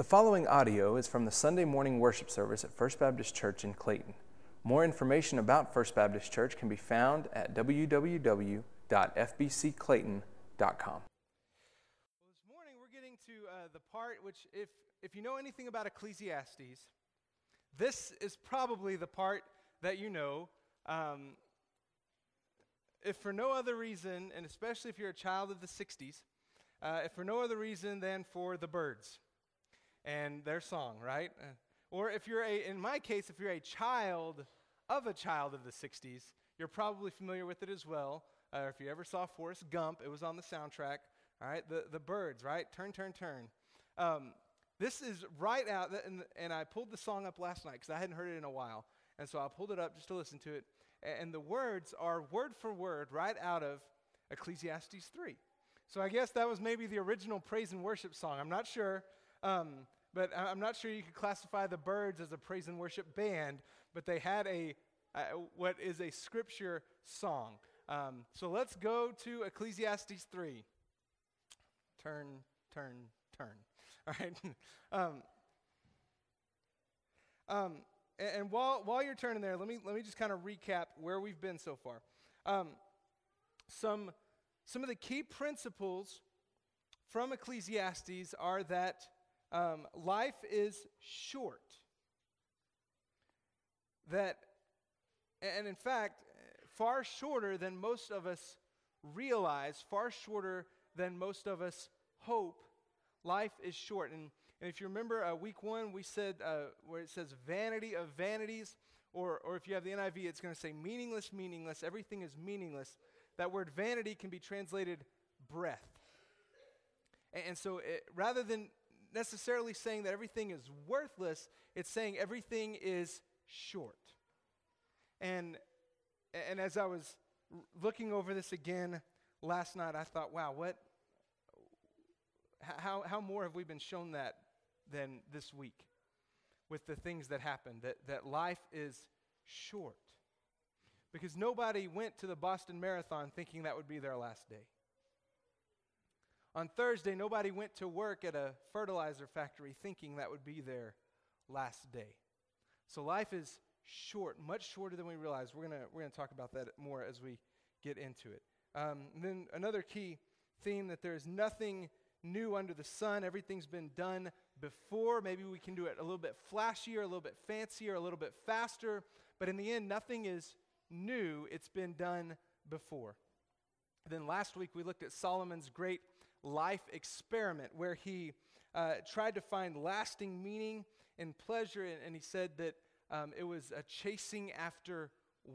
The following audio is from the Sunday morning worship service at First Baptist Church in Clayton. More information about First Baptist Church can be found at www.fbcclayton.com. Well, this morning we're getting to uh, the part which, if, if you know anything about Ecclesiastes, this is probably the part that you know. Um, if for no other reason, and especially if you're a child of the 60s, uh, if for no other reason than for the Byrds and their song, right? Uh, or if you're a, in my case, if you're a child of a child of the 60s, you're probably familiar with it as well. Uh, if you ever saw Forrest Gump, it was on the soundtrack. All right, the, the Byrds, right? Turn, turn, turn. Um, this is right out, and, and I pulled the song up last night because I hadn't heard it in a while. And so I pulled it up just to listen to it. And the words are word for word right out of Ecclesiastes 3. So I guess that was maybe the original praise and worship song. I'm not sure. Um, but I'm not sure you could classify the Byrds as a praise and worship band, but they had a, what is a scripture song. Um, so let's go to Ecclesiastes 3. Turn, turn, turn. All right. um, um, and, and, while, while you're turning there, let me, let me just kind of recap where we've been so far. Um, some, some of the key principles from Ecclesiastes are that um, life is short. That, and in fact, far shorter than most of us realize, far shorter than most of us hope, life is short. And, and if you remember uh, week one, we said uh, where it says vanity of vanities, or, or if you have the NIV, it's going to say meaningless, meaningless. Everything is meaningless. That word vanity can be translated breath. And, and so it, rather than necessarily saying that everything is worthless, it's saying everything is short. And, and as I was looking over this again last night, I thought, wow, what, how, how more have we been shown that than this week with the things that happened? That, that life is short. Because nobody went to the Boston Marathon thinking that would be their last day. On Thursday, nobody went to work at a fertilizer factory thinking that would be their last day. So life is short, much shorter than we realize. We're going we're gonna talk about that more as we get into it. Um, then another key theme that there is nothing new under the sun. Everything's been done before. Maybe we can do it a little bit flashier, a little bit fancier, a little bit faster. But in the end, nothing is new. It's been done before. Then last week we looked at Solomon's great life experiment where he uh, tried to find lasting meaning and pleasure, and, and he said that um, it was a chasing after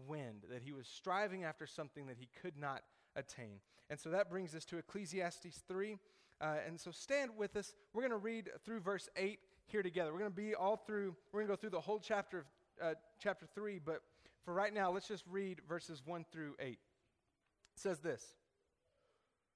wind, that he was striving after something that he could not attain. And so that brings us to Ecclesiastes 3. Uh, and so stand with us. We're going to read through verse 8 here together. We're going to be all through, we're going to go through the whole chapter of uh, chapter 3, but for right now, let's just read verses 1 through 8. It says this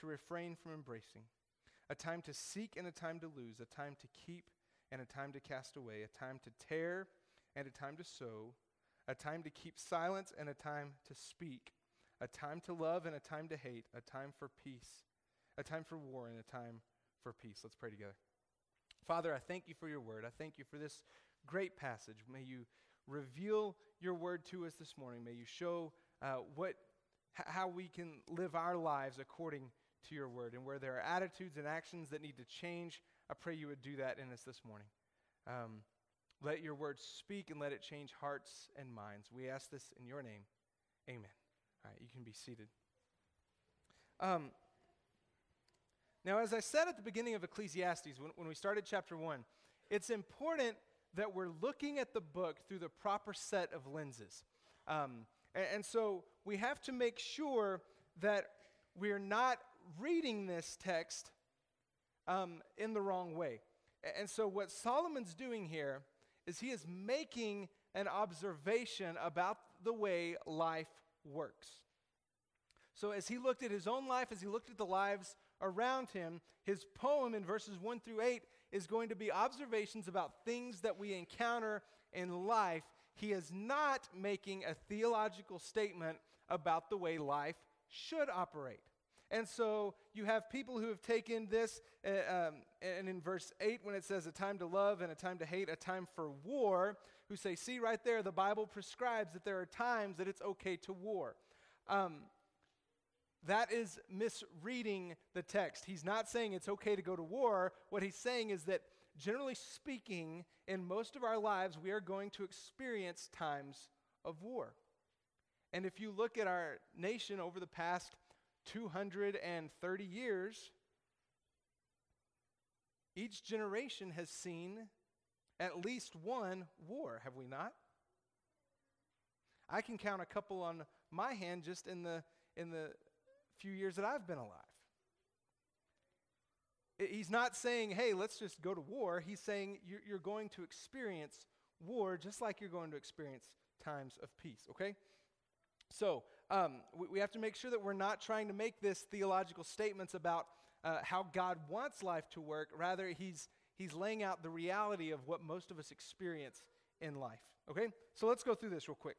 to refrain from embracing, a time to seek and a time to lose, a time to keep and a time to cast away, a time to tear and a time to sow, a time to keep silence and a time to speak, a time to love and a time to hate, a time for peace, a time for war and a time for peace. Let's pray together. Father, I thank you for your word. I thank you for this great passage. May you reveal your word to us this morning. May you show uh, what how we can live our lives according to your word. And where there are attitudes and actions that need to change, I pray you would do that in us this morning. Um, let your word speak and let it change hearts and minds. We ask this in your name. Amen. All right, you can be seated. Um, now, as I said at the beginning of Ecclesiastes, when, when we started chapter 1, it's important that we're looking at the book through the proper set of lenses. Um, and, and so we have to make sure that we're not reading this text um, in the wrong way. And so, what Solomon's doing here is he is making an observation about the way life works. So, as he looked at his own life, as he looked at the lives around him, his poem in verses 1 through 8 is going to be observations about things that we encounter in life. He is not making a theological statement about the way life should operate. And so you have people who have taken this, uh, um, and in verse 8, when it says a time to love and a time to hate, a time for war, who say, see right there, the Bible prescribes that there are times that it's okay to war. Um, that is misreading the text. He's not saying it's okay to go to war. What he's saying is that, generally speaking, in most of our lives, we are going to experience times of war. And if you look at our nation over the past 230 years, each generation has seen at least one war, have we not? I can count a couple on my hand just in the, in the few years that I've been alive. He's not saying, hey, let's just go to war. He's saying you're, you're going to experience war just like you're going to experience times of peace, okay? So, um, we, we, have to make sure that we're not trying to make this theological statements about uh, how God wants life to work. Rather, he's, he's laying out the reality of what most of us experience in life. Okay? So let's go through this real quick.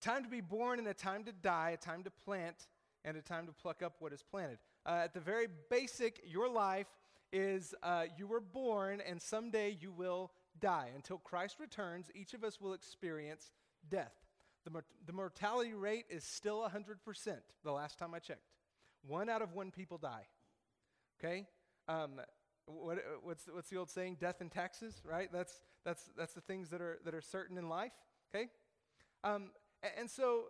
Time to be born and a time to die, a time to plant and a time to pluck up what is planted. Uh, at the very basic, your life is uh, you were born and someday you will die. Until Christ returns, each of us will experience death. The, the mortality rate is still 100%, the last time I checked. One out of one people die. Okay? Um, what, what's, what's the old saying? Death and taxes, right? That's, that's, that's the things that are, that are certain in life. Okay? Um, and, and so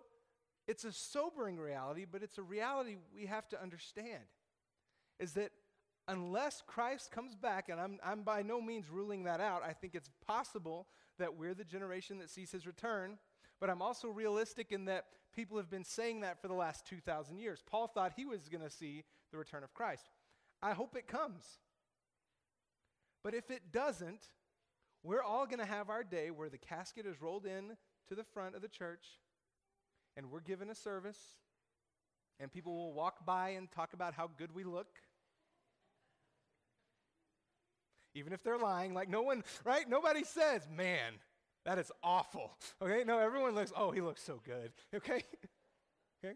it's a sobering reality, but it's a reality we have to understand. Is that unless Christ comes back, and I'm, I'm by no means ruling that out, I think it's possible that we're the generation that sees his return but I'm also realistic in that people have been saying that for the last 2,000 years. Paul thought he was going to see the return of Christ. I hope it comes. But if it doesn't, we're all going to have our day where the casket is rolled in to the front of the church and we're given a service and people will walk by and talk about how good we look. Even if they're lying, like no one, right? Nobody says, man, that is awful. Okay? No, everyone looks, oh, he looks so good. Okay? okay?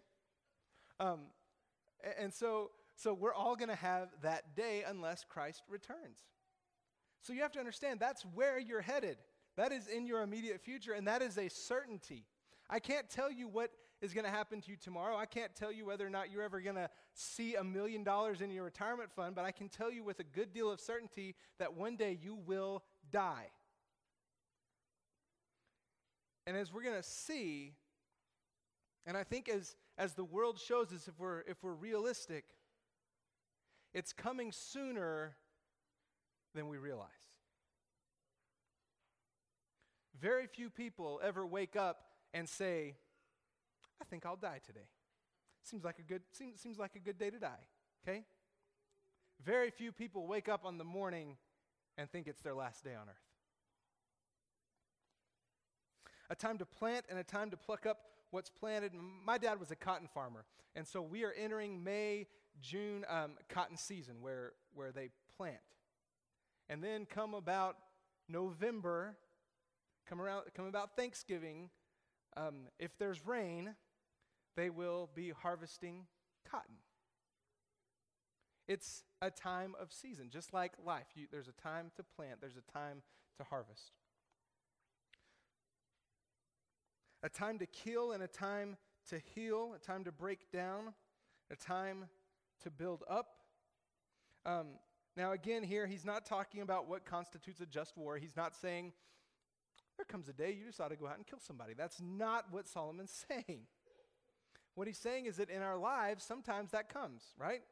Um, and so, so we're all going to have that day unless Christ returns. So you have to understand that's where you're headed. That is in your immediate future, and that is a certainty. I can't tell you what is going to happen to you tomorrow. I can't tell you whether or not you're ever going to see a million dollars in your retirement fund, but I can tell you with a good deal of certainty that one day you will die. And as we're going to see, and I think as, as the world shows us, if we're, if we're realistic, it's coming sooner than we realize. Very few people ever wake up and say, I think I'll die today. Seems like a good, seems, seems like a good day to die, okay? Very few people wake up on the morning and think it's their last day on earth a time to plant and a time to pluck up what's planted. My dad was a cotton farmer, and so we are entering May, June um, cotton season where, where they plant. And then come about November, come around, come about Thanksgiving, um, if there's rain, they will be harvesting cotton. It's a time of season, just like life. You, there's a time to plant, there's a time to harvest. A time to kill and a time to heal, a time to break down, a time to build up. Um, now, again, here, he's not talking about what constitutes a just war. He's not saying, there comes a day you just ought to go out and kill somebody. That's not what Solomon's saying. What he's saying is that in our lives, sometimes that comes, right?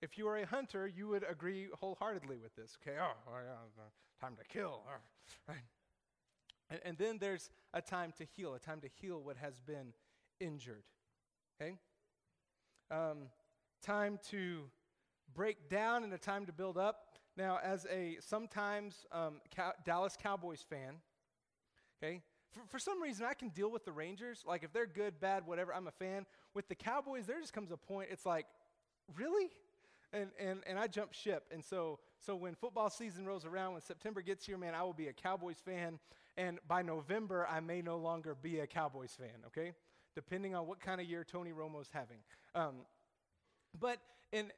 If you are a hunter, you would agree wholeheartedly with this. Okay, oh, oh yeah, time to kill, right? And, and then there's a time to heal, a time to heal what has been injured. Okay? Um, time to break down and a time to build up. now, as a sometimes um, Cow- Dallas Cowboys fan, okay, for, for some reason I can deal with the Rangers. Like if they're good, bad, whatever, I'm a fan. With the Cowboys, there just comes a point, it's like, really? And, and, and I jump ship. And so, so when football season rolls around, when September gets here, man, I will be a Cowboys fan. And by November, I may no longer be a Cowboys fan, okay? Depending on what kind of year Tony Romo's having. Um, but in,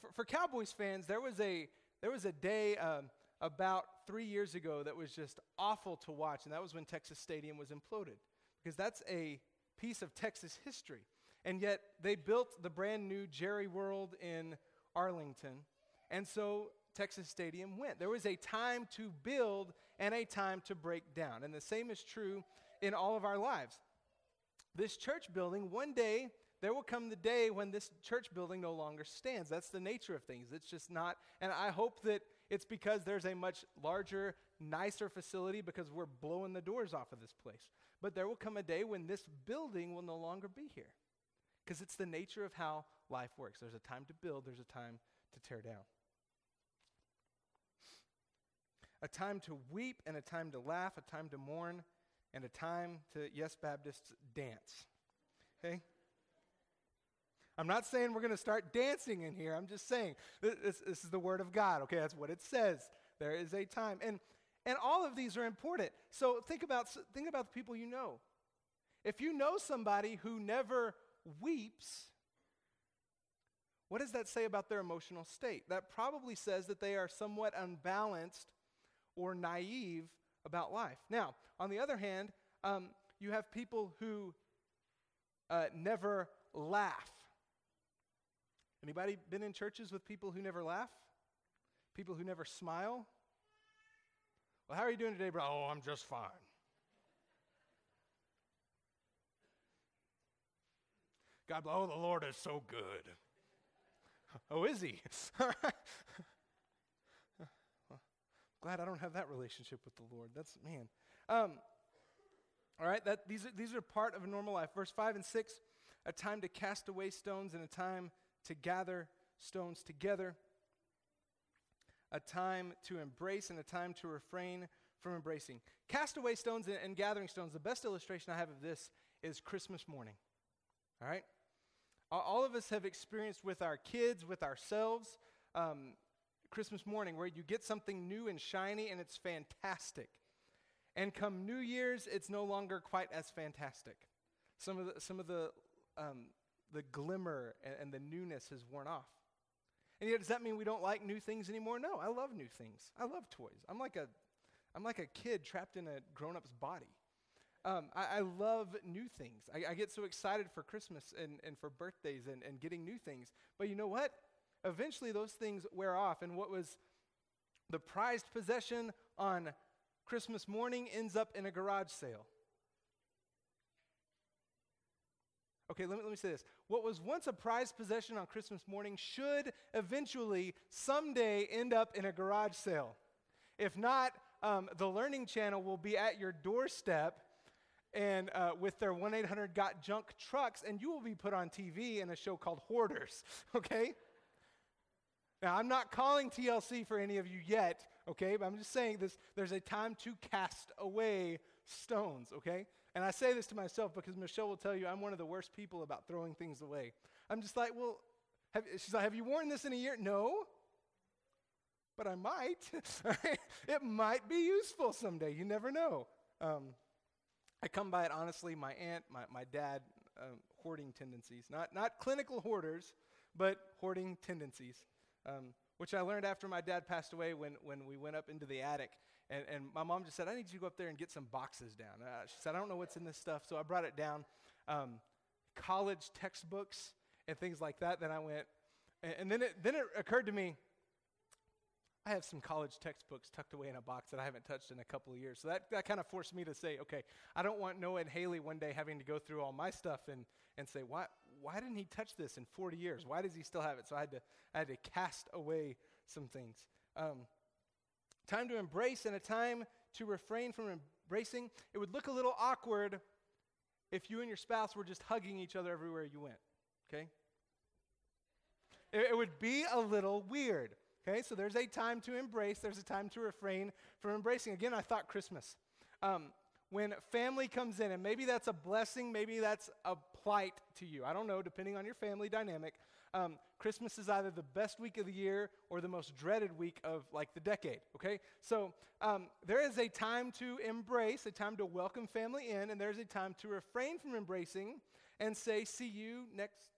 for, for Cowboys fans, there was a, there was a day um, about three years ago that was just awful to watch, and that was when Texas Stadium was imploded, because that's a piece of Texas history. And yet they built the brand new Jerry World in Arlington, and so Texas Stadium went. There was a time to build and a time to break down. And the same is true in all of our lives. This church building, one day, there will come the day when this church building no longer stands. That's the nature of things. It's just not, and I hope that it's because there's a much larger, nicer facility because we're blowing the doors off of this place. But there will come a day when this building will no longer be here because it's the nature of how life works. There's a time to build, there's a time to tear down. A time to weep and a time to laugh, a time to mourn, and a time to, yes, Baptists, dance. Okay? I'm not saying we're going to start dancing in here. I'm just saying this, this, is the Word of God, okay? That's what it says. There is a time. And, and all of these are important. So think about, think about the people you know. If you know somebody who never weeps, what does that say about their emotional state? That probably says that they are somewhat unbalanced or naive about life. Now, on the other hand, um, you have people who uh, never laugh. Anybody been in churches with people who never laugh? People who never smile? Well, how are you doing today, bro? Oh, I'm just fine. God, oh, the Lord is so good. Oh, is he? Glad I don't have that relationship with the Lord. That's, man. Um, all right, that, these, are, these are part of a normal life. Verse 5 and 6 a time to cast away stones and a time to gather stones together, a time to embrace and a time to refrain from embracing. Cast away stones and, and gathering stones. The best illustration I have of this is Christmas morning. All right? All of us have experienced with our kids, with ourselves, um, Christmas morning where you get something new and shiny and it's fantastic. And come New Year's, it's no longer quite as fantastic. Some of the, some of the um, the glimmer and, and the newness has worn off. And yet, does that mean we don't like new things anymore? No, I love new things. I love toys. I'm like a, I'm like a kid trapped in a grown-up's body. Um, I, I, love new things. I, I, get so excited for Christmas and, and for birthdays and, and getting new things. But you know what? Eventually, those things wear off. And what was the prized possession on Christmas morning ends up in a garage sale. Okay, let me, let me say this. What was once a prized possession on Christmas morning should eventually, someday, end up in a garage sale. If not, um, the Learning Channel will be at your doorstep and uh, with their 1 800 Got Junk trucks, and you will be put on TV in a show called Hoarders, okay? Now, I'm not calling TLC for any of you yet, okay? But I'm just saying this there's a time to cast away stones, okay? And I say this to myself because Michelle will tell you I'm one of the worst people about throwing things away. I'm just like, well, have, she's like, have you worn this in a year? No. But I might. it might be useful someday. You never know. Um, I come by it honestly. My aunt, my, my dad, um, hoarding tendencies. Not, not clinical hoarders, but hoarding tendencies, um, which I learned after my dad passed away when, when we went up into the attic and, and my mom just said, I need you to go up there and get some boxes down. Uh, she said, I don't know what's in this stuff. So I brought it down. Um, college textbooks and things like that. Then I went, and, and then, it, then it occurred to me, I have some college textbooks tucked away in a box that I haven't touched in a couple of years. So that, that kind of forced me to say, okay, I don't want Noah and Haley one day having to go through all my stuff and, and say, why, why didn't he touch this in 40 years? Why does he still have it? So I had to, I had to cast away some things. Um, time to embrace and a time to refrain from embracing. It would look a little awkward if you and your spouse were just hugging each other everywhere you went, okay? It, it would be a little weird. Okay, so there's a time to embrace, there's a time to refrain from embracing. Again, I thought Christmas. Um, when family comes in, and maybe that's a blessing, maybe that's a plight to you. I don't know, depending on your family dynamic. Um, Christmas is either the best week of the year or the most dreaded week of like the decade, okay? So um, there is a time to embrace, a time to welcome family in, and there's a time to refrain from embracing and say, see you next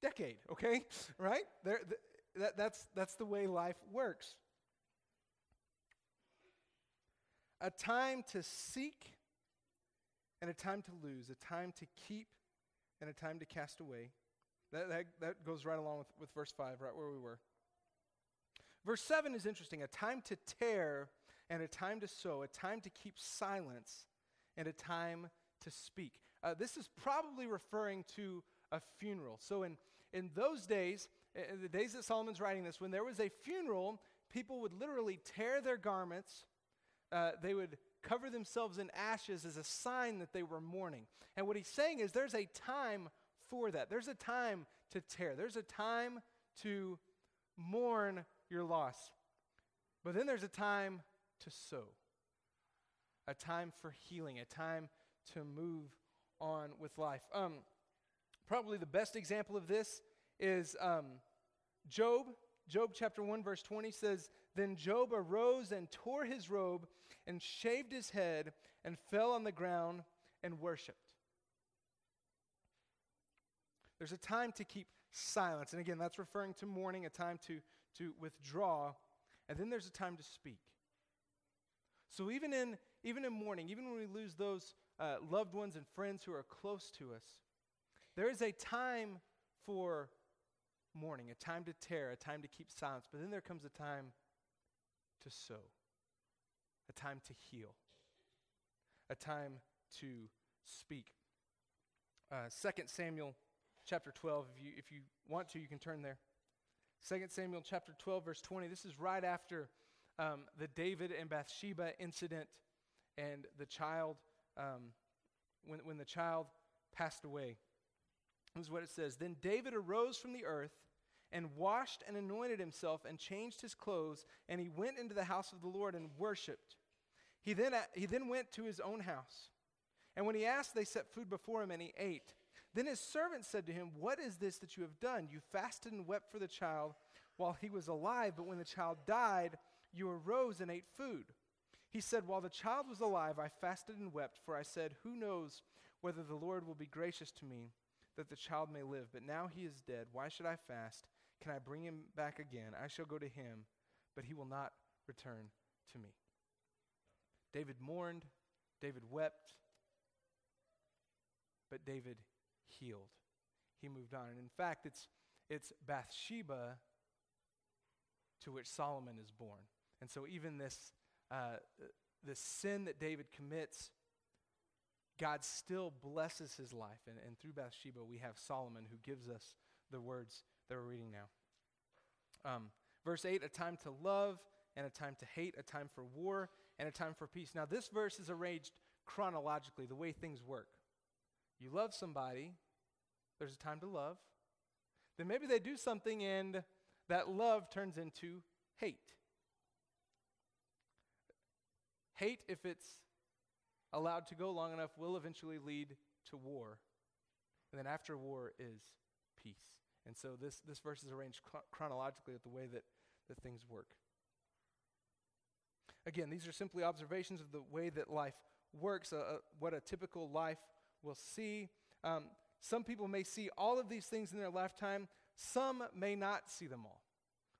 decade, okay? Right? There, th- that, that's, that's the way life works. A time to seek and a time to lose, a time to keep and a time to cast away. That, that, that goes right along with, with verse 5, right where we were. Verse 7 is interesting a time to tear and a time to sow, a time to keep silence and a time to speak. Uh, this is probably referring to a funeral. So, in, in those days, in the days that Solomon's writing this, when there was a funeral, people would literally tear their garments, uh, they would cover themselves in ashes as a sign that they were mourning. And what he's saying is there's a time for that. There's a time to tear, there's a time to mourn your loss. But then there's a time to sow, a time for healing, a time to move on with life. Um, probably the best example of this is um, Job. Job chapter 1, verse 20 says, Then Job arose and tore his robe and shaved his head and fell on the ground and worshiped. There's a time to keep silence. And again, that's referring to mourning, a time to, to withdraw. And then there's a time to speak. So even in, even in mourning, even when we lose those uh, loved ones and friends who are close to us, there is a time for mourning, a time to tear, a time to keep silence. But then there comes a time to sow a time to heal, a time to speak. Uh, 2 Samuel chapter 12, if you, if you want to, you can turn there. 2 Samuel chapter 12, verse 20. This is right after um, the David and Bathsheba incident and the child, um, when, when the child passed away. This is what it says Then David arose from the earth and washed and anointed himself and changed his clothes, and he went into the house of the Lord and worshiped. He then, he then went to his own house. And when he asked, they set food before him, and he ate. Then his servant said to him, What is this that you have done? You fasted and wept for the child while he was alive, but when the child died, you arose and ate food. He said, While the child was alive, I fasted and wept, for I said, Who knows whether the Lord will be gracious to me that the child may live? But now he is dead. Why should I fast? Can I bring him back again? I shall go to him, but he will not return to me. David mourned, David wept, but David healed. He moved on. And in fact, it's, it's Bathsheba to which Solomon is born. And so even this, uh, this sin that David commits, God still blesses his life. And, and through Bathsheba, we have Solomon who gives us the words that we're reading now. Um, verse 8 a time to love and a time to hate, a time for war and a time for peace. Now, this verse is arranged chronologically, the way things work. You love somebody, there's a time to love. Then maybe they do something and that love turns into hate. Hate, if it's allowed to go long enough, will eventually lead to war. And then after war is peace. And so this, this verse is arranged chronologically at the way that, that things work. Again, these are simply observations of the way that life works, uh, what a typical life will see. Um, some people may see all of these things in their lifetime, some may not see them all.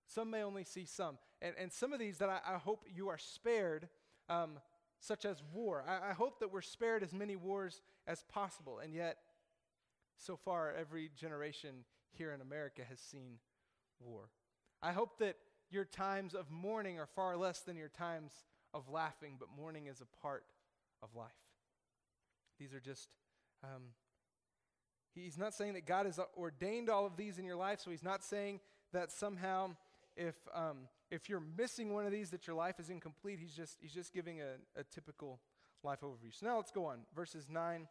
Some may only see some. And, and some of these that I, I hope you are spared, um, such as war. I, I hope that we're spared as many wars as possible. And yet, so far, every generation here in America has seen war. I hope that your times of mourning are far less than your times of laughing, but mourning is a part of life. These are just, um, he's not saying that God has ordained all of these in your life, so he's not saying that somehow if, um, if you're missing one of these, that your life is incomplete. He's just, he's just giving a, a typical life overview. So now let's go on, verses 9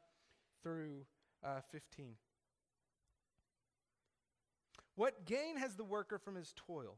through uh, 15. What gain has the worker from his toil?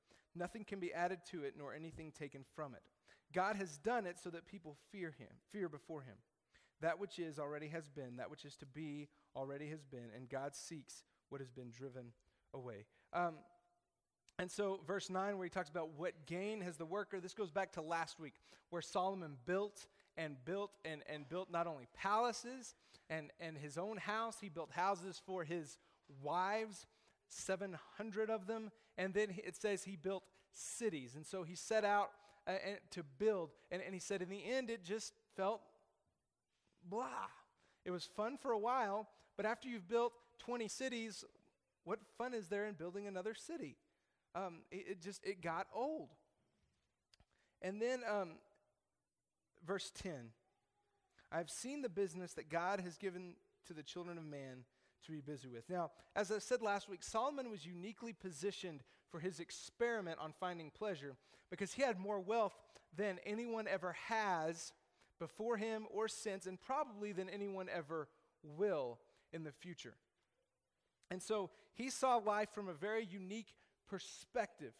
Nothing can be added to it, nor anything taken from it. God has done it so that people fear him, fear before him. That which is already has been, that which is to be already has been, and God seeks what has been driven away. Um, and so, verse 9, where he talks about what gain has the worker, this goes back to last week, where Solomon built and built and, and built not only palaces and, and his own house, he built houses for his wives, 700 of them. And then it says he built cities. And so he set out uh, to build. And, and he said, in the end, it just felt blah. It was fun for a while, but after you've built 20 cities, what fun is there in building another city? Um, it, it, just it got old. And then um, verse 10 I've seen the business that God has given to the children of man to be busy with. Now, as I said last week, Solomon was uniquely positioned for his experiment on finding pleasure because he had more wealth than anyone ever has before him or since, and probably than anyone ever will in the future. And so he saw life from a very unique perspective.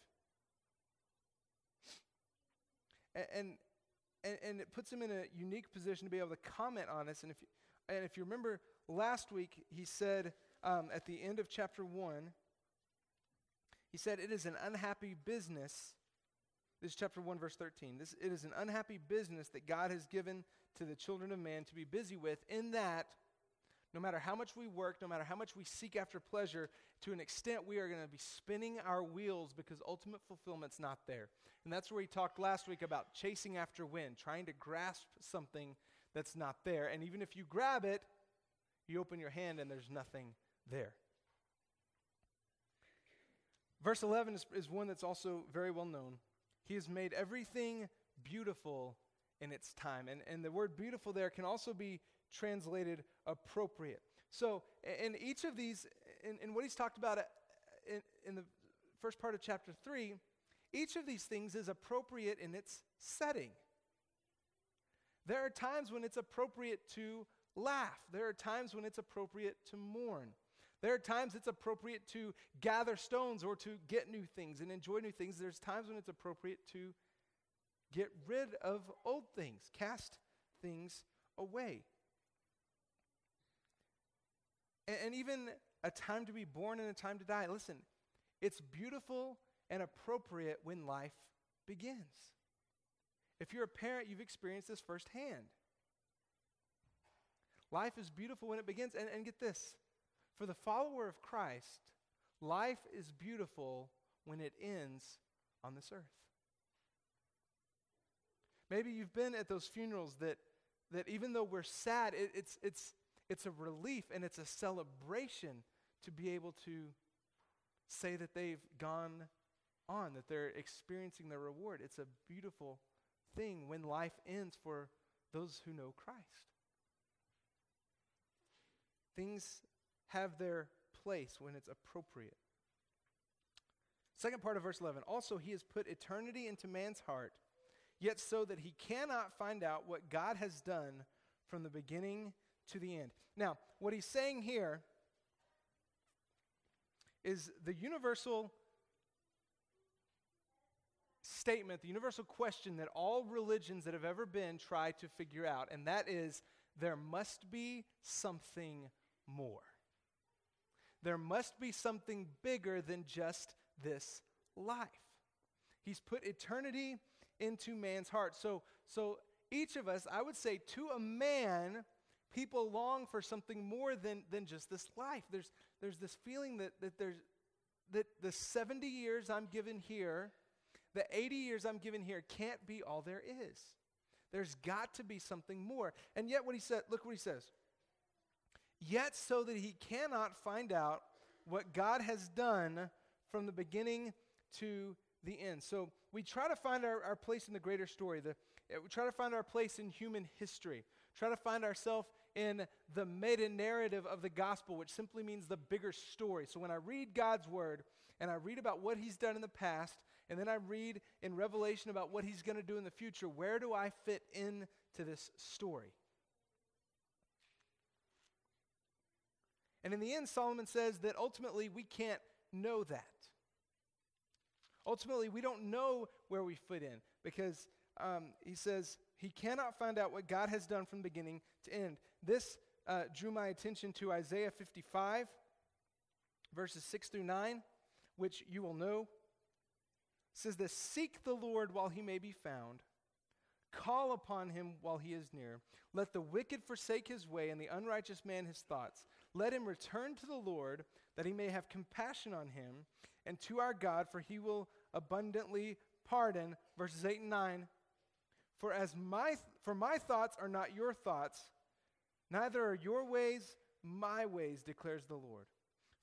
And, and, and, it puts him in a unique position to be able to comment on us. And if you, and if you remember last week, he said um, at the end of chapter 1, he said, It is an unhappy business. This is chapter 1, verse 13. This, it is an unhappy business that God has given to the children of man to be busy with, in that no matter how much we work, no matter how much we seek after pleasure, to an extent we are going to be spinning our wheels because ultimate fulfillment's not there. And that's where he talked last week about chasing after wind, trying to grasp something that's not there. And even if you grab it, you open your hand and there's nothing there. Verse 11 is, is one that's also very well known. He has made everything beautiful in its time. And, and the word beautiful there can also be translated appropriate. So, in each of these, in, in what he's talked about uh, in, in the first part of chapter 3, each of these things is appropriate in its setting. There are times when it's appropriate to laugh. There are times when it's appropriate to mourn. There are times it's appropriate to gather stones or to get new things and enjoy new things. There's times when it's appropriate to get rid of old things, cast things away. And, and even a time to be born and a time to die. Listen, it's beautiful and appropriate when life begins. If you're a parent, you've experienced this firsthand. Life is beautiful when it begins. And, and get this for the follower of Christ, life is beautiful when it ends on this earth. Maybe you've been at those funerals that, that even though we're sad, it, it's, it's, it's a relief and it's a celebration to be able to say that they've gone on, that they're experiencing their reward. It's a beautiful thing when life ends for those who know Christ. Things have their place when it's appropriate. Second part of verse 11 also, he has put eternity into man's heart, yet so that he cannot find out what God has done from the beginning to the end. Now, what he's saying here is the universal statement, the universal question that all religions that have ever been try to figure out, and that is there must be something more. There must be something bigger than just this life. He's put eternity into man's heart. So, so each of us, I would say, to a man, people long for something more than, than just this life. There's, there's this feeling that, that, there's, that the 70 years I'm given here the 80 years I'm given here can't be all there is. There's got to be something more. And yet, what he said, look what he says. Yet, so that he cannot find out what God has done from the beginning to the end. So we try to find our, our place in the greater story. The, uh, we try to find our place in human history. Try to find ourselves in the meta narrative of the gospel, which simply means the bigger story. So when I read God's word and I read about what he's done in the past, and then I read in Revelation about what he's going to do in the future, where do I fit into this story? And in the end, Solomon says that ultimately we can't know that. Ultimately, we don't know where we fit in because um, he says he cannot find out what God has done from beginning to end. This uh, drew my attention to Isaiah 55, verses 6 through 9, which you will know. It says this Seek the Lord while he may be found, call upon him while he is near. Let the wicked forsake his way, and the unrighteous man his thoughts. Let him return to the Lord, that he may have compassion on him, and to our God, for he will abundantly pardon. Verses 8 and 9. For as my for my thoughts are not your thoughts, neither are your ways my ways, declares the Lord.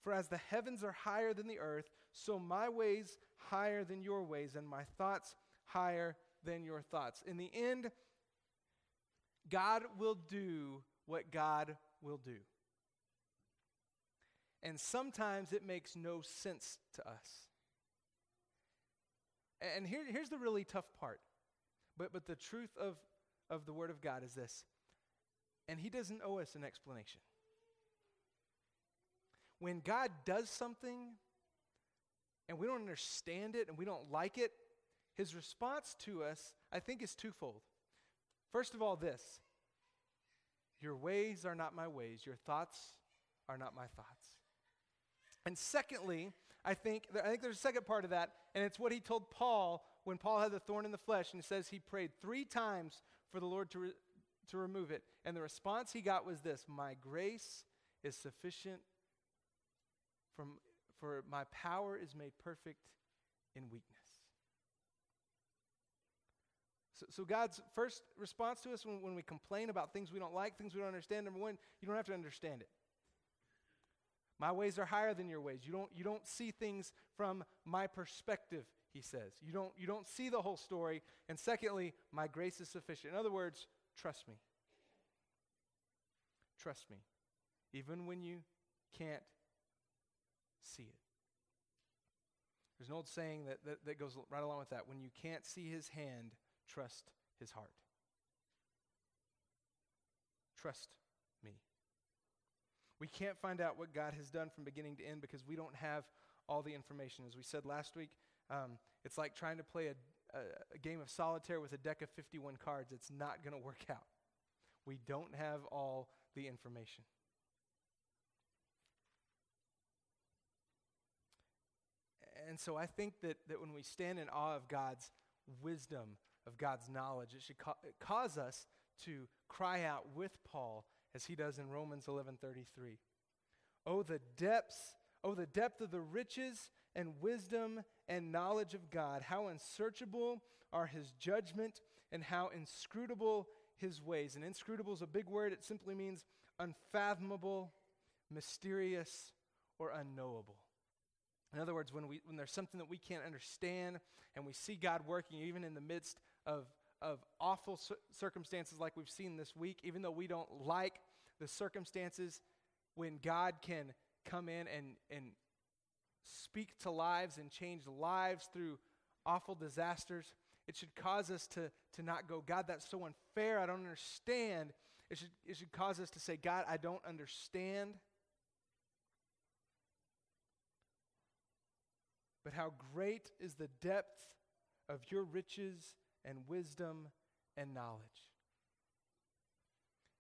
For as the heavens are higher than the earth, so my ways higher than your ways, and my thoughts higher than your thoughts. In the end, God will do what God will do. And sometimes it makes no sense to us. And here, here's the really tough part. But, but the truth of, of the Word of God is this. And He doesn't owe us an explanation. When God does something and we don't understand it and we don't like it, His response to us, I think, is twofold. First of all, this Your ways are not my ways, your thoughts are not my thoughts. And secondly, I think, I think there's a second part of that, and it's what he told Paul when Paul had the thorn in the flesh, and he says he prayed three times for the Lord to, re, to remove it. And the response he got was this My grace is sufficient, from, for my power is made perfect in weakness. So, so, God's first response to us when, when we complain about things we don't like, things we don't understand, number one, you don't have to understand it. My ways are higher than your ways. You don't, you don't see things from my perspective, he says. You don't, you don't see the whole story. And secondly, my grace is sufficient. In other words, trust me. Trust me. Even when you can't see it. There's an old saying that, that, that goes right along with that. When you can't see his hand, trust his heart. Trust we can't find out what God has done from beginning to end because we don't have all the information. As we said last week, um, it's like trying to play a, a, a game of solitaire with a deck of 51 cards. It's not going to work out. We don't have all the information. And so I think that, that when we stand in awe of God's wisdom, of God's knowledge, it should ca- cause us to cry out with Paul as he does in Romans 11:33. Oh the depths, oh the depth of the riches and wisdom and knowledge of God. How unsearchable are his judgment and how inscrutable his ways. And inscrutable is a big word. It simply means unfathomable, mysterious, or unknowable. In other words, when, we, when there's something that we can't understand and we see God working even in the midst of of awful circumstances like we've seen this week, even though we don't like the circumstances, when God can come in and, and speak to lives and change lives through awful disasters, it should cause us to, to not go, God, that's so unfair. I don't understand. It should, it should cause us to say, God, I don't understand. But how great is the depth of your riches and wisdom and knowledge.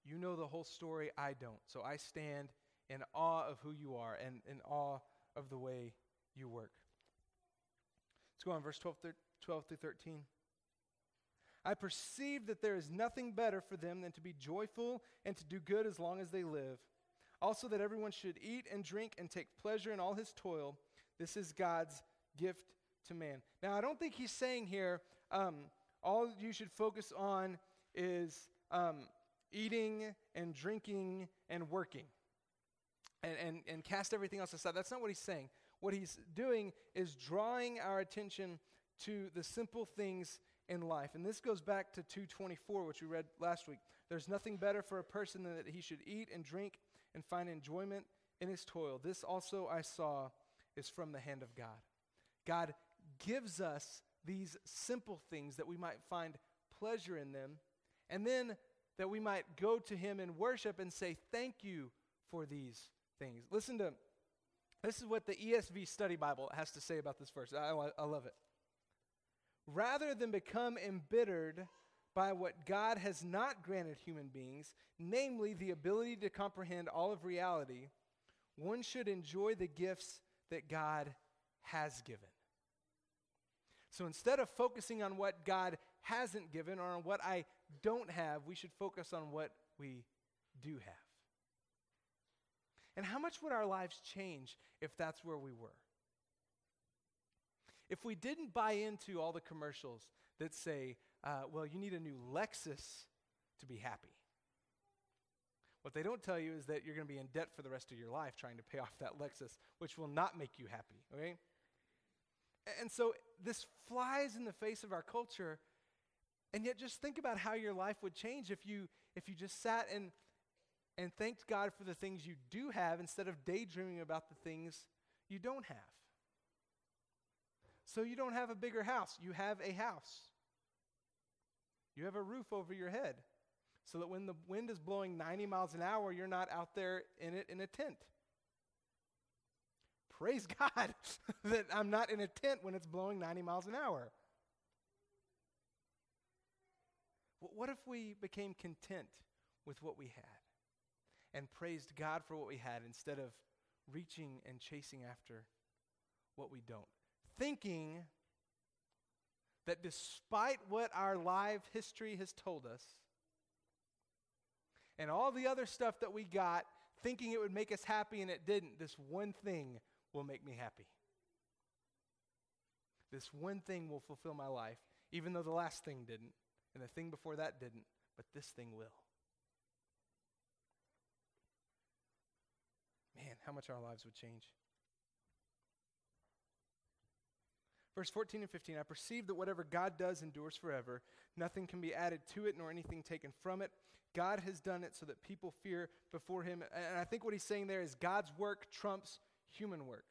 You know the whole story, I don't. So I stand in awe of who you are and in awe of the way you work. Let's go on, verse 12, 12 through 13. I perceive that there is nothing better for them than to be joyful and to do good as long as they live. Also, that everyone should eat and drink and take pleasure in all his toil. This is God's gift to man. Now, I don't think he's saying here, um, all you should focus on is um, eating and drinking and working and, and, and cast everything else aside. That's not what he's saying. What he's doing is drawing our attention to the simple things in life. And this goes back to 224, which we read last week. There's nothing better for a person than that he should eat and drink and find enjoyment in his toil. This also I saw is from the hand of God. God gives us these simple things that we might find pleasure in them, and then that we might go to him in worship and say, Thank you for these things. Listen to this is what the ESV Study Bible has to say about this verse. I, I love it. Rather than become embittered by what God has not granted human beings, namely the ability to comprehend all of reality, one should enjoy the gifts that God has given. So instead of focusing on what God hasn't given or on what I don't have, we should focus on what we do have. And how much would our lives change if that's where we were? If we didn't buy into all the commercials that say, uh, well, you need a new Lexus to be happy. What they don't tell you is that you're going to be in debt for the rest of your life trying to pay off that Lexus, which will not make you happy, okay? And so this flies in the face of our culture. And yet just think about how your life would change if you if you just sat and and thanked God for the things you do have instead of daydreaming about the things you don't have. So you don't have a bigger house, you have a house. You have a roof over your head so that when the wind is blowing 90 miles an hour, you're not out there in it in a tent. Praise God that I'm not in a tent when it's blowing 90 miles an hour. What if we became content with what we had and praised God for what we had instead of reaching and chasing after what we don't? Thinking that despite what our live history has told us and all the other stuff that we got, thinking it would make us happy and it didn't, this one thing will make me happy. This one thing will fulfill my life, even though the last thing didn't, and the thing before that didn't, but this thing will. Man, how much our lives would change. Verse 14 and 15 I perceive that whatever God does endures forever. Nothing can be added to it, nor anything taken from it. God has done it so that people fear before him. And I think what he's saying there is God's work trumps human work.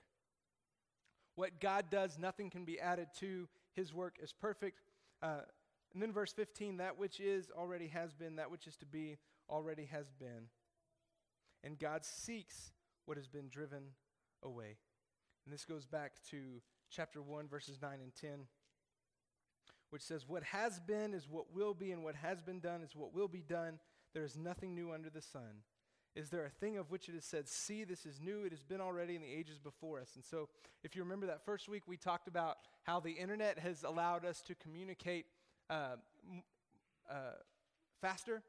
What God does, nothing can be added to. His work is perfect. Uh, and then verse 15 that which is already has been, that which is to be already has been. And God seeks what has been driven away. And this goes back to chapter 1, verses 9 and 10, which says, What has been is what will be, and what has been done is what will be done. There is nothing new under the sun. Is there a thing of which it is said, See, this is new, it has been already in the ages before us? And so, if you remember that first week, we talked about how the internet has allowed us to communicate uh, uh, faster,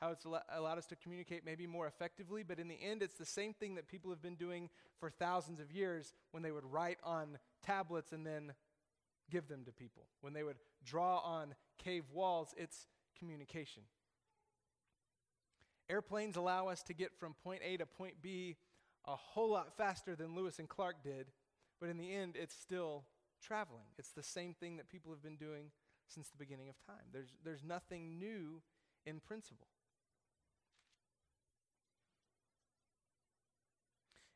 how it's al- allowed us to communicate maybe more effectively, but in the end, it's the same thing that people have been doing for thousands of years when they would write on tablets and then give them to people. When they would draw on cave walls, it's communication. Airplanes allow us to get from point A to point B a whole lot faster than Lewis and Clark did, but in the end, it's still traveling. It's the same thing that people have been doing since the beginning of time. There's, there's nothing new in principle.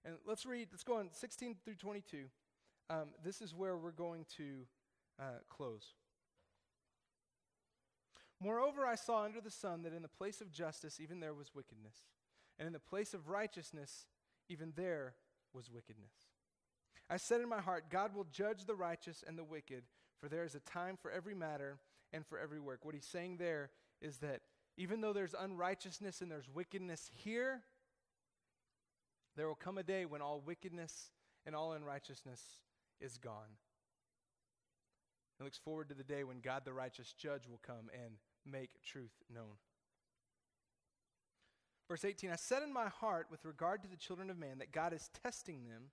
And let's read, let's go on 16 through 22. Um, this is where we're going to uh, close. Moreover, I saw under the sun that in the place of justice, even there was wickedness, and in the place of righteousness, even there was wickedness. I said in my heart, God will judge the righteous and the wicked, for there is a time for every matter and for every work. What he's saying there is that even though there's unrighteousness and there's wickedness here, there will come a day when all wickedness and all unrighteousness is gone. He looks forward to the day when God the righteous judge will come and make truth known. Verse 18 I said in my heart with regard to the children of man that God is testing them,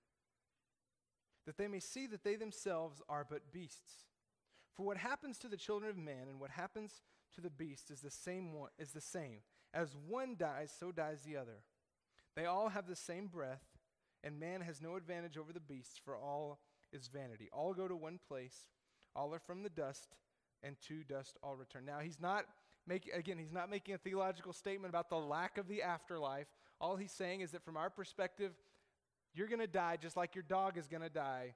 that they may see that they themselves are but beasts. For what happens to the children of man and what happens to the beast is the same one, is the same. As one dies, so dies the other. They all have the same breath, and man has no advantage over the beasts, for all is vanity. All go to one place All are from the dust, and to dust all return. Now, he's not making, again, he's not making a theological statement about the lack of the afterlife. All he's saying is that from our perspective, you're going to die just like your dog is going to die,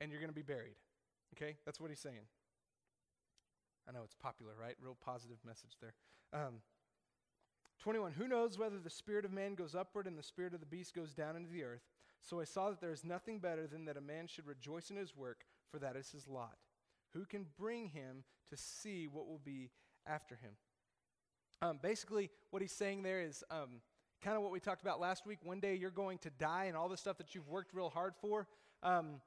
and you're going to be buried. Okay? That's what he's saying. I know it's popular, right? Real positive message there. Um, 21. Who knows whether the spirit of man goes upward and the spirit of the beast goes down into the earth? So I saw that there is nothing better than that a man should rejoice in his work, for that is his lot. Who can bring him to see what will be after him? Um, basically, what he's saying there is um, kind of what we talked about last week. One day you're going to die, and all the stuff that you've worked real hard for, um,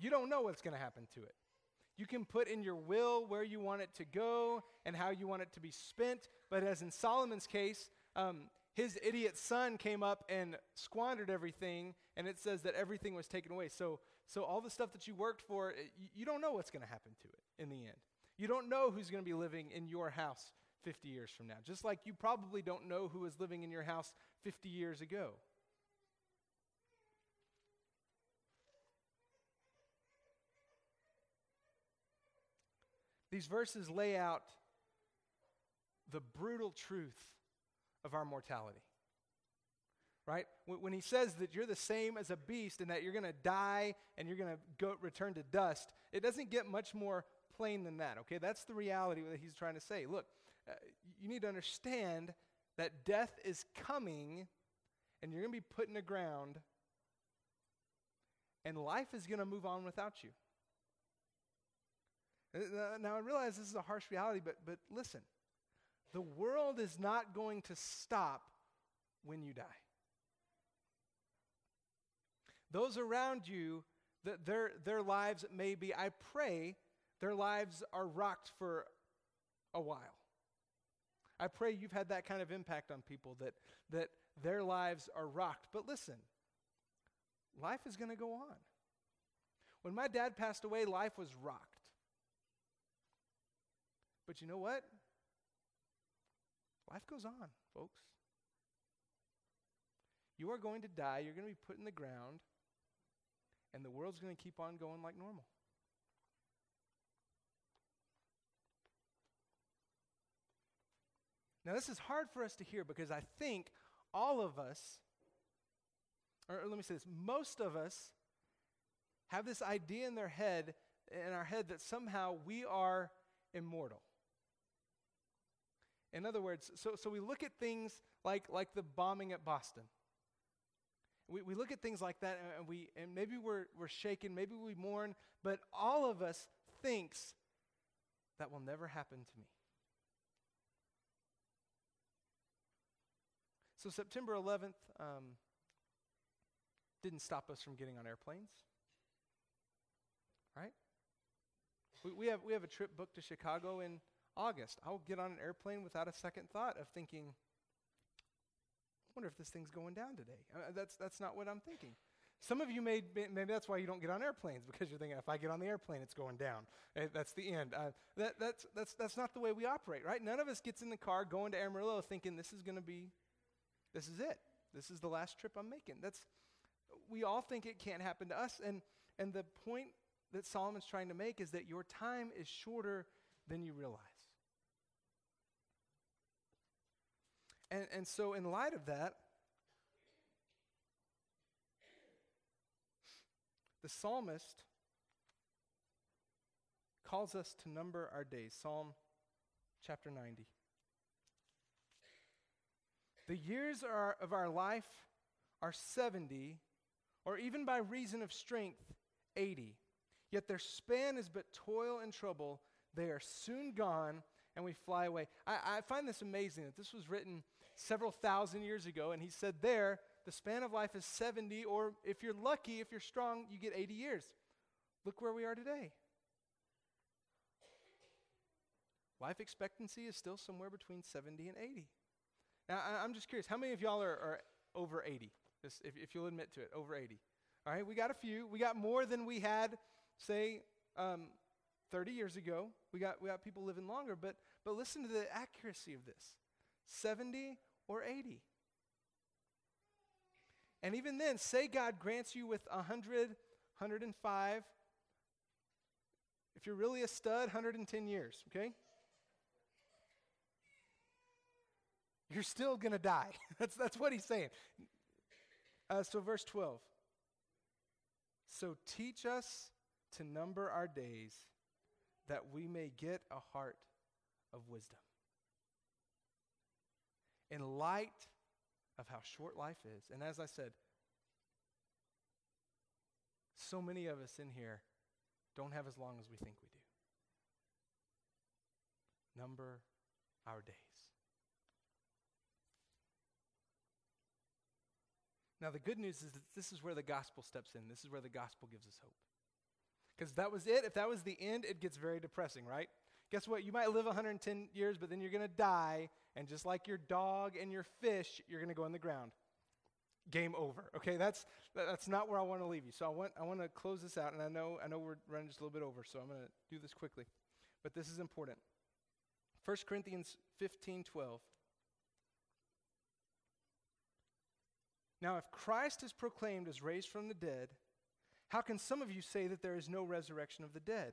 you don't know what's going to happen to it. You can put in your will where you want it to go and how you want it to be spent. But as in Solomon's case, um, his idiot son came up and squandered everything, and it says that everything was taken away. So, so all the stuff that you worked for, eh, you, you don't know what's going to happen to it in the end. You don't know who's going to be living in your house 50 years from now, just like you probably don't know who was living in your house 50 years ago. These verses lay out the brutal truth of our mortality. Right? When he says that you're the same as a beast and that you're going to die and you're going to go return to dust, it doesn't get much more plain than that. Okay? That's the reality that he's trying to say. Look, uh, you need to understand that death is coming and you're going to be put in the ground and life is going to move on without you. Uh, now, I realize this is a harsh reality, but, but listen the world is not going to stop when you die. Those around you, that their, their lives may be, I pray, their lives are rocked for a while. I pray you've had that kind of impact on people that, that their lives are rocked. But listen, life is going to go on. When my dad passed away, life was rocked. But you know what? Life goes on, folks. You are going to die, you're going to be put in the ground, and the world's going to keep on going like normal. Now, this is hard for us to hear because I think all of us, or let me say this, most of us have this idea in their head, in our head, that somehow we are immortal. In other words, so, so we look at things like, like the bombing at Boston. We, we look at things like that and, we, and maybe we're, we're shaken, maybe we mourn, but all of us thinks that will never happen to me. So September 11th um, didn't stop us from getting on airplanes, right? We, we, have, we have a trip booked to Chicago in August. I'll get on an airplane without a second thought of thinking, wonder if this thing's going down today. Uh, that's, that's not what I'm thinking. Some of you may, maybe that's why you don't get on airplanes because you're thinking, if I get on the airplane, it's going down. Uh, that's the end. Uh, that, that's, that's, that's not the way we operate, right? None of us gets in the car going to Amarillo thinking this is going to be this is it. This is the last trip I'm making. That's we all think it can't happen to us and and the point that Solomon's trying to make is that your time is shorter than you realize. And and so in light of that the psalmist calls us to number our days. Psalm chapter 90. The years are, of our life are 70, or even by reason of strength, 80. Yet their span is but toil and trouble. They are soon gone, and we fly away. I, I find this amazing that this was written several thousand years ago, and he said there, the span of life is 70, or if you're lucky, if you're strong, you get 80 years. Look where we are today. Life expectancy is still somewhere between 70 and 80. Now, I, am just curious, how many of y'all are, are over 80? Just if, if, you'll admit to it, over 80. All right, we got a few. We got more than we had, say, um, 30 years ago. We got, we got people living longer, but, but listen to the accuracy of this 70 or 80. And even then, say God grants you with 100, 105, If you're really a stud, 110 years, okay? You're still going to die. that's, that's what he's saying. Uh, so, verse 12. So, teach us to number our days that we may get a heart of wisdom. In light of how short life is, and as I said, so many of us in here don't have as long as we think we do. Number our days. Now, the good news is that this is where the gospel steps in. This is where the gospel gives us hope. Because that was it. If that was the end, it gets very depressing, right? Guess what? You might live 110 years, but then you're going to die. And just like your dog and your fish, you're going to go in the ground. Game over. Okay, that's, that's not where I want to leave you. So I want, I want to close this out. And I know, I know we're running just a little bit over, so I'm going to do this quickly. But this is important. 1 Corinthians 15 12. Now, if Christ is proclaimed as raised from the dead, how can some of you say that there is no resurrection of the dead?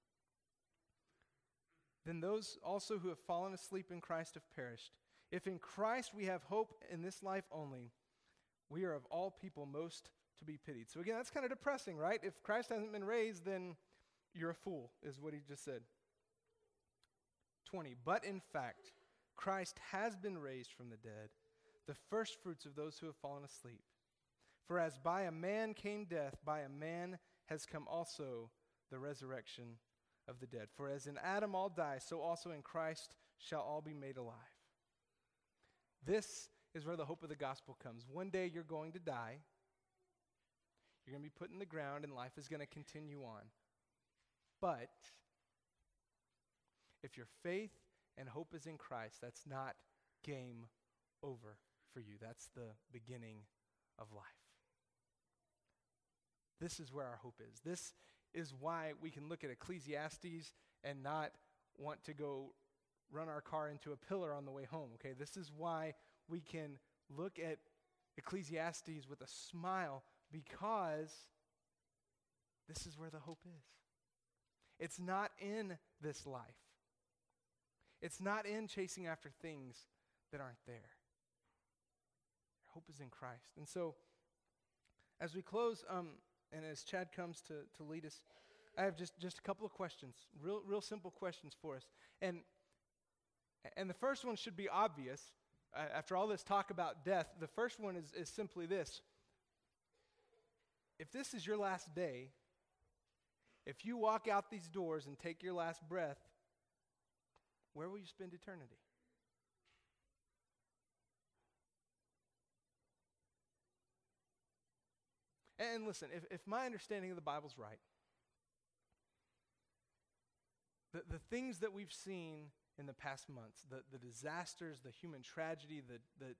Then those also who have fallen asleep in Christ have perished. If in Christ we have hope in this life only, we are of all people most to be pitied. So again, that's kind of depressing, right? If Christ hasn't been raised, then you're a fool, is what he just said. 20. But in fact, Christ has been raised from the dead, the first fruits of those who have fallen asleep. For as by a man came death, by a man has come also the resurrection of the dead. For as in Adam all die, so also in Christ shall all be made alive. This is where the hope of the gospel comes. One day you're going to die. You're going to be put in the ground, and life is going to continue on. But if your faith and hope is in Christ, that's not game over for you. That's the beginning of life. This is where our hope is. This is why we can look at Ecclesiastes and not want to go run our car into a pillar on the way home, okay? This is why we can look at Ecclesiastes with a smile because this is where the hope is. It's not in this life, it's not in chasing after things that aren't there. Hope is in Christ. And so, as we close, um, and as Chad comes to, to lead us, I have just, just a couple of questions, real, real simple questions for us. And, and the first one should be obvious. Uh, after all this talk about death, the first one is, is simply this. If this is your last day, if you walk out these doors and take your last breath, where will you spend eternity? And listen, if, if my understanding of the Bible's right, the, the things that we've seen in the past months, the, the disasters, the human tragedy, the, the,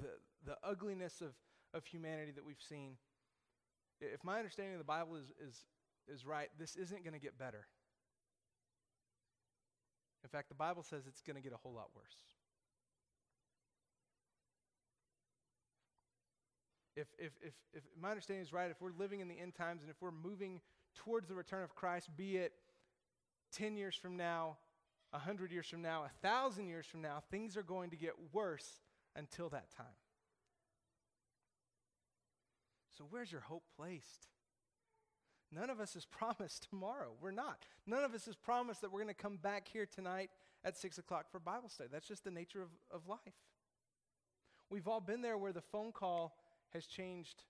the, the ugliness of, of humanity that we've seen, if my understanding of the Bible is, is, is right, this isn't going to get better. In fact, the Bible says it's going to get a whole lot worse. If, if, if, if my understanding is right, if we're living in the end times and if we're moving towards the return of Christ, be it 10 years from now, 100 years from now, 1,000 years from now, things are going to get worse until that time. So, where's your hope placed? None of us is promised tomorrow. We're not. None of us is promised that we're going to come back here tonight at 6 o'clock for Bible study. That's just the nature of, of life. We've all been there where the phone call has changed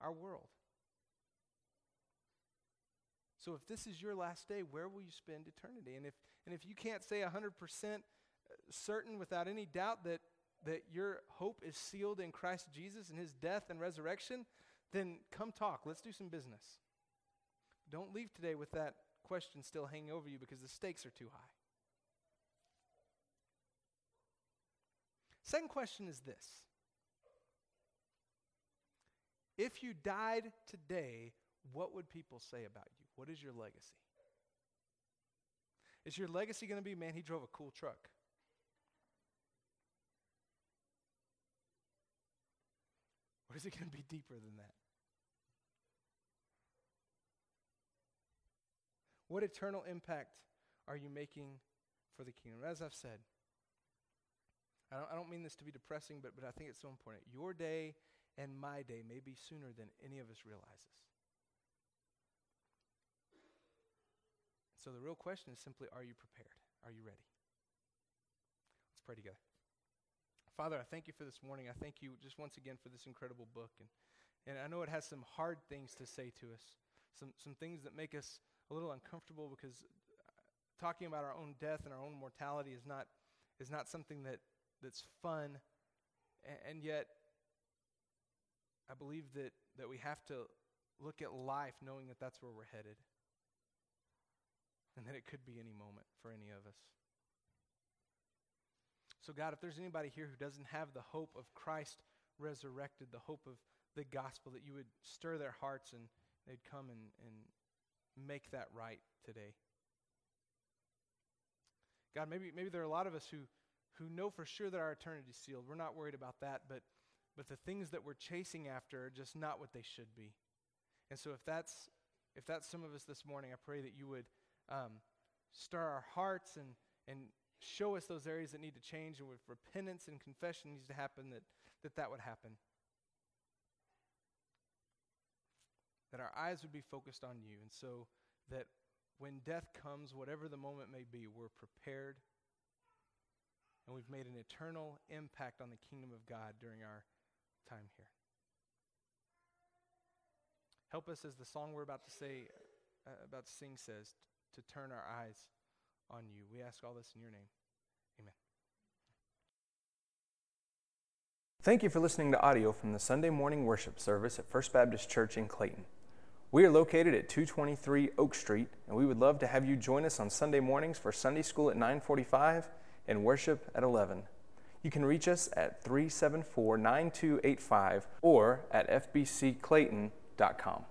our world. So if this is your last day, where will you spend eternity? And if, and if you can't say 100% uh, certain without any doubt that, that your hope is sealed in Christ Jesus and his death and resurrection, then come talk. Let's do some business. Don't leave today with that question still hanging over you because the stakes are too high. Second question is this If you died today, what would people say about you? What is your legacy? Is your legacy going to be, man, he drove a cool truck? Or is it going to be deeper than that? What eternal impact are you making for the kingdom? As I've said, I don't, I don't mean this to be depressing, but, but I think it's so important. Your day and my day may be sooner than any of us realizes. So the real question is simply are you prepared? Are you ready? Let's pray together. Father, I thank you for this morning. I thank you just once again for this incredible book. And, and I know it has some hard things to say to us, some, some things that make us a little uncomfortable because uh, talking about our own death and our own mortality is not, is not something that, that's fun. And, and yet, I believe that, that we have to look at life knowing that that's where we're headed and that it could be any moment for any of us. So, God, if there's anybody here who doesn't have the hope of Christ resurrected, the hope of the gospel, that you would stir their hearts and they'd come and, and make that right today. God, maybe, maybe there are a lot of us who, who know for sure that our eternity is sealed. We're not worried about that, but, but the things that we're chasing after are just not what they should be. And so if that's, if that's some of us this morning, I pray that you would um, stir our hearts and, and show us those areas that need to change, and with repentance and confession needs to happen, that that, that would happen. That our eyes would be focused on you, and so that when death comes, whatever the moment may be, we're prepared and we've made an eternal impact on the kingdom of God during our time here. Help us as the song we're about to say, uh, about to sing says, to turn our eyes on you. We ask all this in your name. Amen. Thank you for listening to audio from the Sunday morning worship service at First Baptist Church in Clayton. We are located at 223 Oak Street, and we would love to have you join us on Sunday mornings for Sunday school at 945 and worship at 11. You can reach us at 374 9285 or at fbcclayton.com.